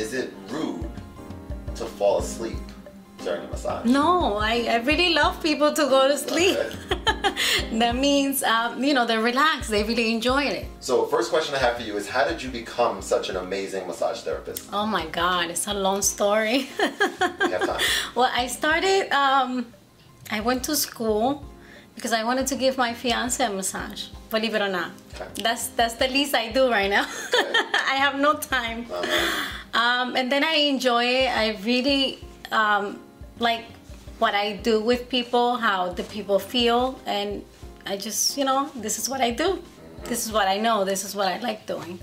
is it rude to fall asleep during a massage? No, I, I really love people to go to sleep. that means, um, you know, they're relaxed. They really enjoy it. So, first question I have for you is how did you become such an amazing massage therapist? Oh my God, it's a long story. We have time. well, I started, um, I went to school because I wanted to give my fiance a massage. Believe it or not, Okay. that's that's the least I do right now. I have no time, Uh-huh. Um, and then I enjoy it. I really um, like what I do with people, how the people feel, and I just you know this is what I do. This is what I know. This is what I like doing.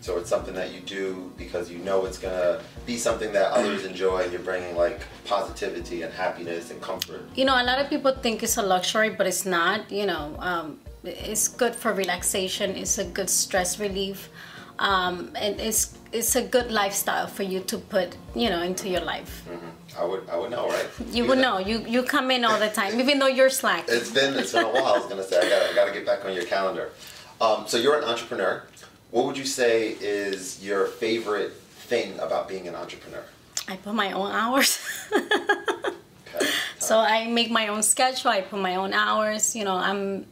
So it's something that you do because you know it's gonna be something that others enjoy, and you're bringing like positivity and happiness and comfort. you know a lot of people think it's a luxury but it's not you know um, it's good for relaxation it's a good stress relief um, and it's it's a good lifestyle for you to put you know into your life I would, I would know, right? you would know you you come in all the time even though you're slack It's been, it's been a while. I was gonna say, I gotta, I gotta get back on your calendar. Um, so you're an entrepreneur. What would you say is your favorite thing about being an entrepreneur? i put my own hours Okay. so i make my own schedule i put my own hours you know i'm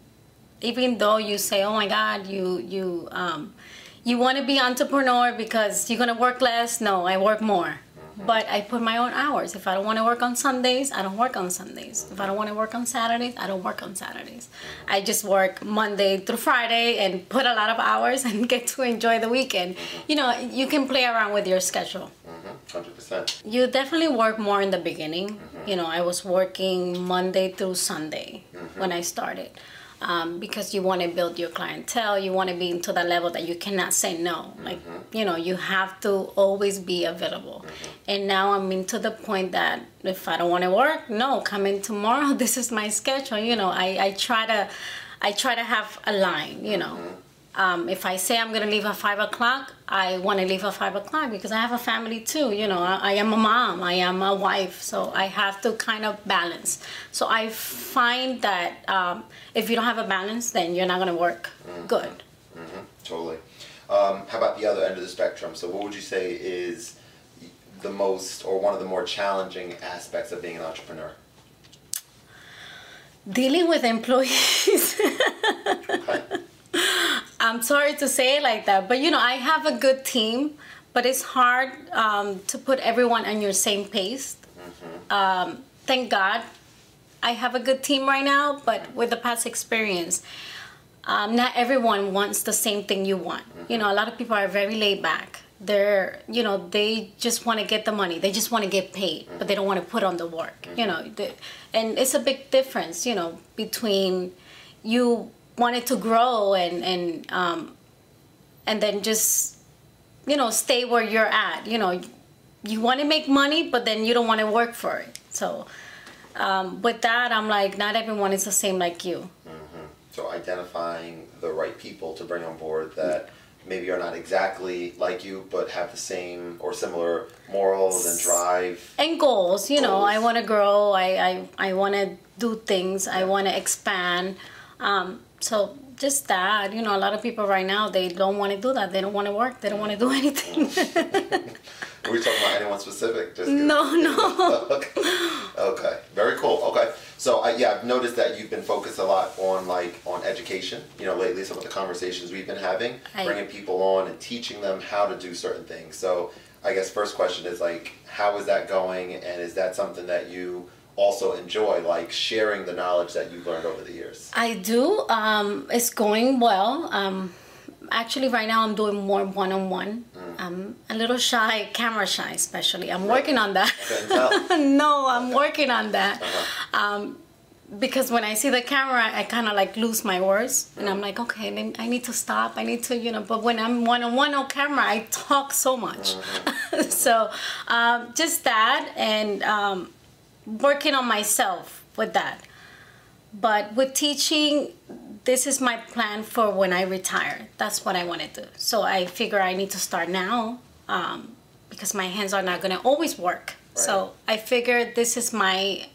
even though you say oh my god you you um you want to be entrepreneur because you're going to work less? No i work more. Mm-hmm. But i put my own hours. If i don't want to work on sundays i don't work on sundays. If i don't want to work on saturdays i don't work on saturdays. I just work monday through friday and put a lot of hours and get to enjoy the weekend. Mm-hmm. You know you can play around with your schedule. Mm-hmm, hundred percent. you definitely work more in the beginning. You know, I was working Monday through Sunday when I started um, because you want to build your clientele. You want to be into that level that you cannot say no. Like, mm-hmm. you know, you have to always be available. Mm-hmm. And now I'm into the point that if I don't want to work, no, come in tomorrow. This is my schedule. You know, I, I try to. I try to have a line, you know. Mm-hmm. Um, if I say I'm gonna leave at five o'clock, I want to leave at five o'clock because I have a family too. You know, I, I am a mom, I am a wife, so I have to kind of balance. So I find that um, if you don't have a balance, then you're not gonna work good. Totally. Um, how about the other end of the spectrum? So what would you say is the most or one of the more challenging aspects of being an entrepreneur? Dealing with employees. I'm sorry to say it like that, but you know, I have a good team, but it's hard um, to put everyone on your same pace. Um, thank God I have a good team right now, but with the past experience, um, not everyone wants the same thing you want. You know, a lot of people are very laid back. They're, you know, they just want to get the money. They just want to get paid, but they don't want to put on the work. You know, the, and it's a big difference. You know, between you wanted to grow and and um, and then just you know stay where you're at. You know, you want to make money, but then you don't want to work for it. So um, with that, I'm like, not everyone is the same like you. Mm-hmm. So identifying the right people to bring on board that maybe are not exactly like you, but have the same or similar morals and drive. and goals you know i want to grow i i, I want to do things i want to expand um, so just that you know a lot of people right now they don't want to do that they don't want to work they don't want to do anything Are we talking about anyone specific? Just no no okay. okay. Very cool. Okay. So I yeah, I've noticed that you've been focused a lot on like on education. You know, lately some of the conversations we've been having, I- bringing people on and teaching them how to do certain things. So I guess first question is like, how is that going, and is that something that you also enjoy, like sharing the knowledge that you've learned over the years? i do. Um, it's going well. Um, actually right now i'm doing more one-on-one. I'm a little shy camera shy especially. I'm working on that. No, I'm working on that. Um, because when I see the camera, I kind of like lose my words, and I'm like, okay, then I need to stop. I need to, you know. But when I'm one on one on camera, I talk so much. so um, just that, and um, working on myself with that. But with teaching, this is my plan for when I retire. That's what I want to do. So I figure I need to start now um, because my hands are not going to always work. So I figure this is my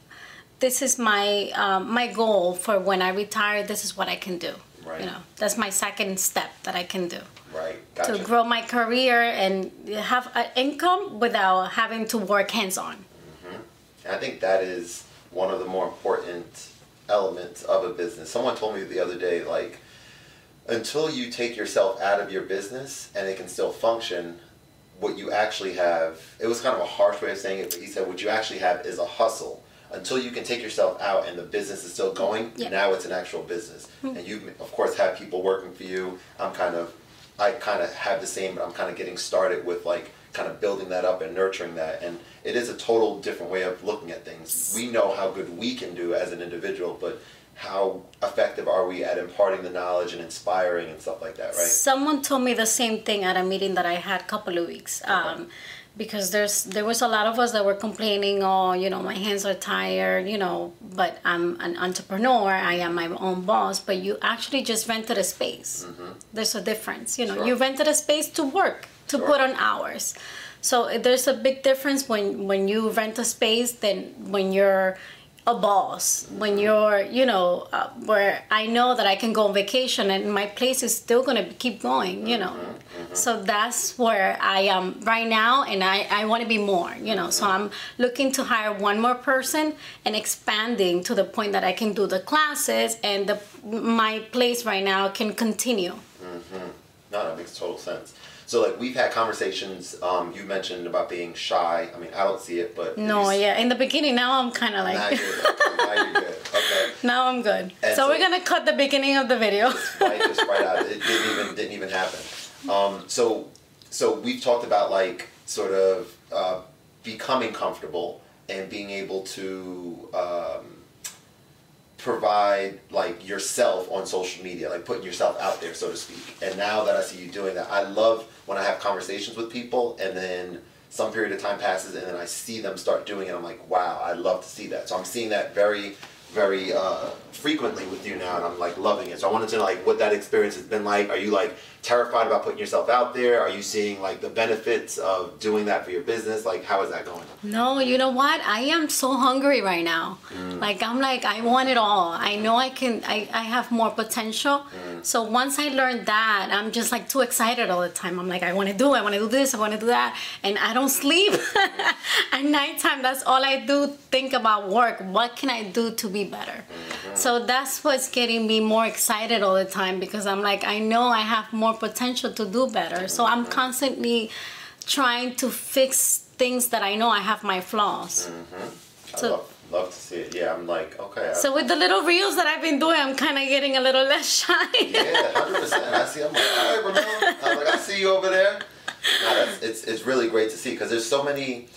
this is my um, my goal for when I retire. This is what I can do. Right. You know, that's my second step that I can do. Right. Right. Gotcha. to grow my career and have an income without having to work hands on. I think that is one of the more important elements of a business. Someone told me the other day, like, until you take yourself out of your business and it can still function, what you actually have, it was kind of a harsh way of saying it, but he said, what you actually have is a hustle. Until you can take yourself out and the business is still going, now it's an actual business. Hmm. And you, of course, have people working for you. I'm kind of, I kind of have the same, but I'm kind of getting started with like kind of building that up and nurturing that. And it is a total different way of looking at things. We know how good we can do as an individual, but how effective are we at imparting the knowledge and inspiring and stuff like that, right? Someone told me the same thing at a meeting that I had a couple of weeks. Um, because there's there was a lot of us that were complaining, oh, you know, my hands are tired, you know, but I'm an entrepreneur, I am my own boss, but you actually just rented a space. There's a difference, you know. Mm-hmm. Sure. You rented a space to work, to Sure. put on hours. So uh, there's a big difference when when you rent a space than when you're a boss when you're you know uh, where i know that i can go on vacation and my place is still going to keep going you know so that's where i am right now and i, I want to be more you know so i'm looking to hire one more person and expanding to the point that i can do the classes and the my place right now can continue No, that makes total sense. So like we've had conversations, um, you mentioned about being shy. I mean, I don't see it, but no you- yeah in the beginning now i'm kind of Now like you're, now you're good. Okay. now i'm good so so- we're gonna cut the beginning of the video right, just right out. It didn't even didn't even happen. Um, so so we've talked about like sort of uh, becoming comfortable and being able to um, provide like yourself on social media, like putting yourself out there, so to speak. And now that I see you doing that, I love when I have conversations with people and then some period of time passes and then I see them start doing it. I'm like, wow, I love to see that. So I'm seeing that very, very uh, frequently with you now, and I'm like loving it. So I wanted to know like what that experience has been like. Are you like terrified about putting yourself out there? Are you seeing like the benefits of doing that for your business? Like, how is that going? No, you know what? I am so hungry right now. Like I'm like I want it all. I know I can I, I have more potential. So once I learned that, I'm just like too excited all the time. I'm like I want to do, I want to do this, I want to do that, and I don't sleep. At nighttime, that's all I do. Think about work. What can I do to be better? So that's what's getting me more excited all the time because I'm like I know I have more potential to do better. So I'm constantly trying to fix things that I know I have my flaws. Mm-hmm. I So- love, to see it. Yeah, I'm like, okay. I- So with the little reels that I've been doing, I'm kind of getting a little less shy. Yeah, hundred percent. I see. I'm like, all right, Ramon. I'm like, I see you over there. No, it's it's really great to see because there's so many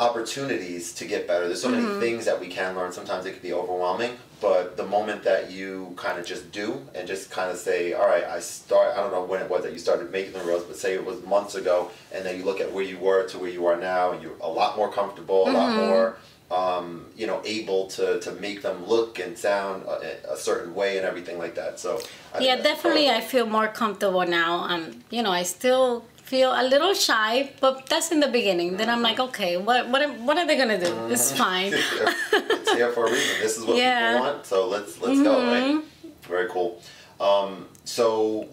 opportunities to get better. There's so many mm-hmm. things that we can learn. Sometimes it can be overwhelming, but the moment that you kind of just do and just kind of say, all right, I start. I don't know when it was that you started making the reels, but say it was months ago, and then you look at where you were to where you are now, and you're a lot more comfortable, a lot mm-hmm. more. Um, you know, able to, to make them look and sound a, a certain way and everything like that. So, I yeah, definitely. I feel more comfortable now. Um, you know, I still feel a little shy, but that's in the beginning. Then I'm like, okay, what what am- what are they gonna do? It's fine. it's here for a reason. This is what Yeah. Mm-hmm. people want, so let's let's go. Right? Very cool. Um, so,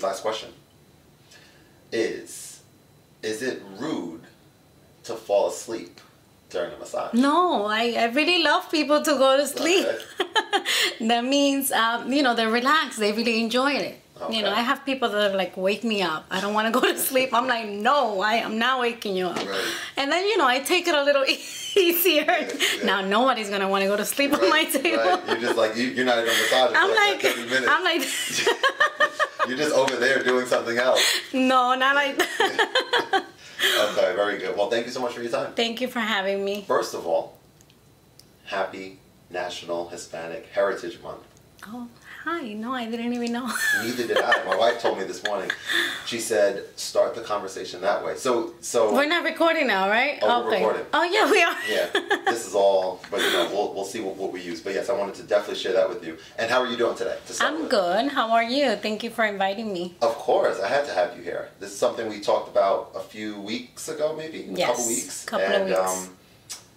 last question is: Is it rude to fall asleep during a massage? No, I, I really love people to go to sleep. that means, um, you know, they're relaxed. They really enjoy it. You know, I have people that are like, wake me up. I don't want to go to sleep. I'm like, no, I am not waking you up. Right. And then, you know, I take it a little easier. Now, nobody's going to want to go to sleep on my table. Right. You're just like you, you're not even massaging I'm like, like, I'm like, you're just over there doing something else. no, not like that. Okay, very good. Well, thank you so much for your time. Thank you for having me. First of all, happy National Hispanic Heritage Month. Oh, hi. No, I didn't even know. Neither did I. My wife told me this morning. She said, "Start the conversation that way." So, so We're not recording now, right? Oh, we're okay. recording. Oh, yeah, we are. yeah, this is all. But you know, we'll we'll see what, what we use. But yes, I wanted to definitely share that with you. And how are you doing today? to I'm with? good. How are you? Thank you for inviting me. Of course, I had to have you here. This is something we talked about a few weeks ago, maybe a couple weeks. couple of weeks. Um,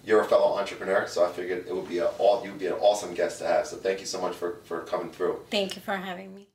you're a fellow entrepreneur, so I figured it would be a all you'd be an awesome guest to have. So thank you so much for for coming through. Thank you for having me.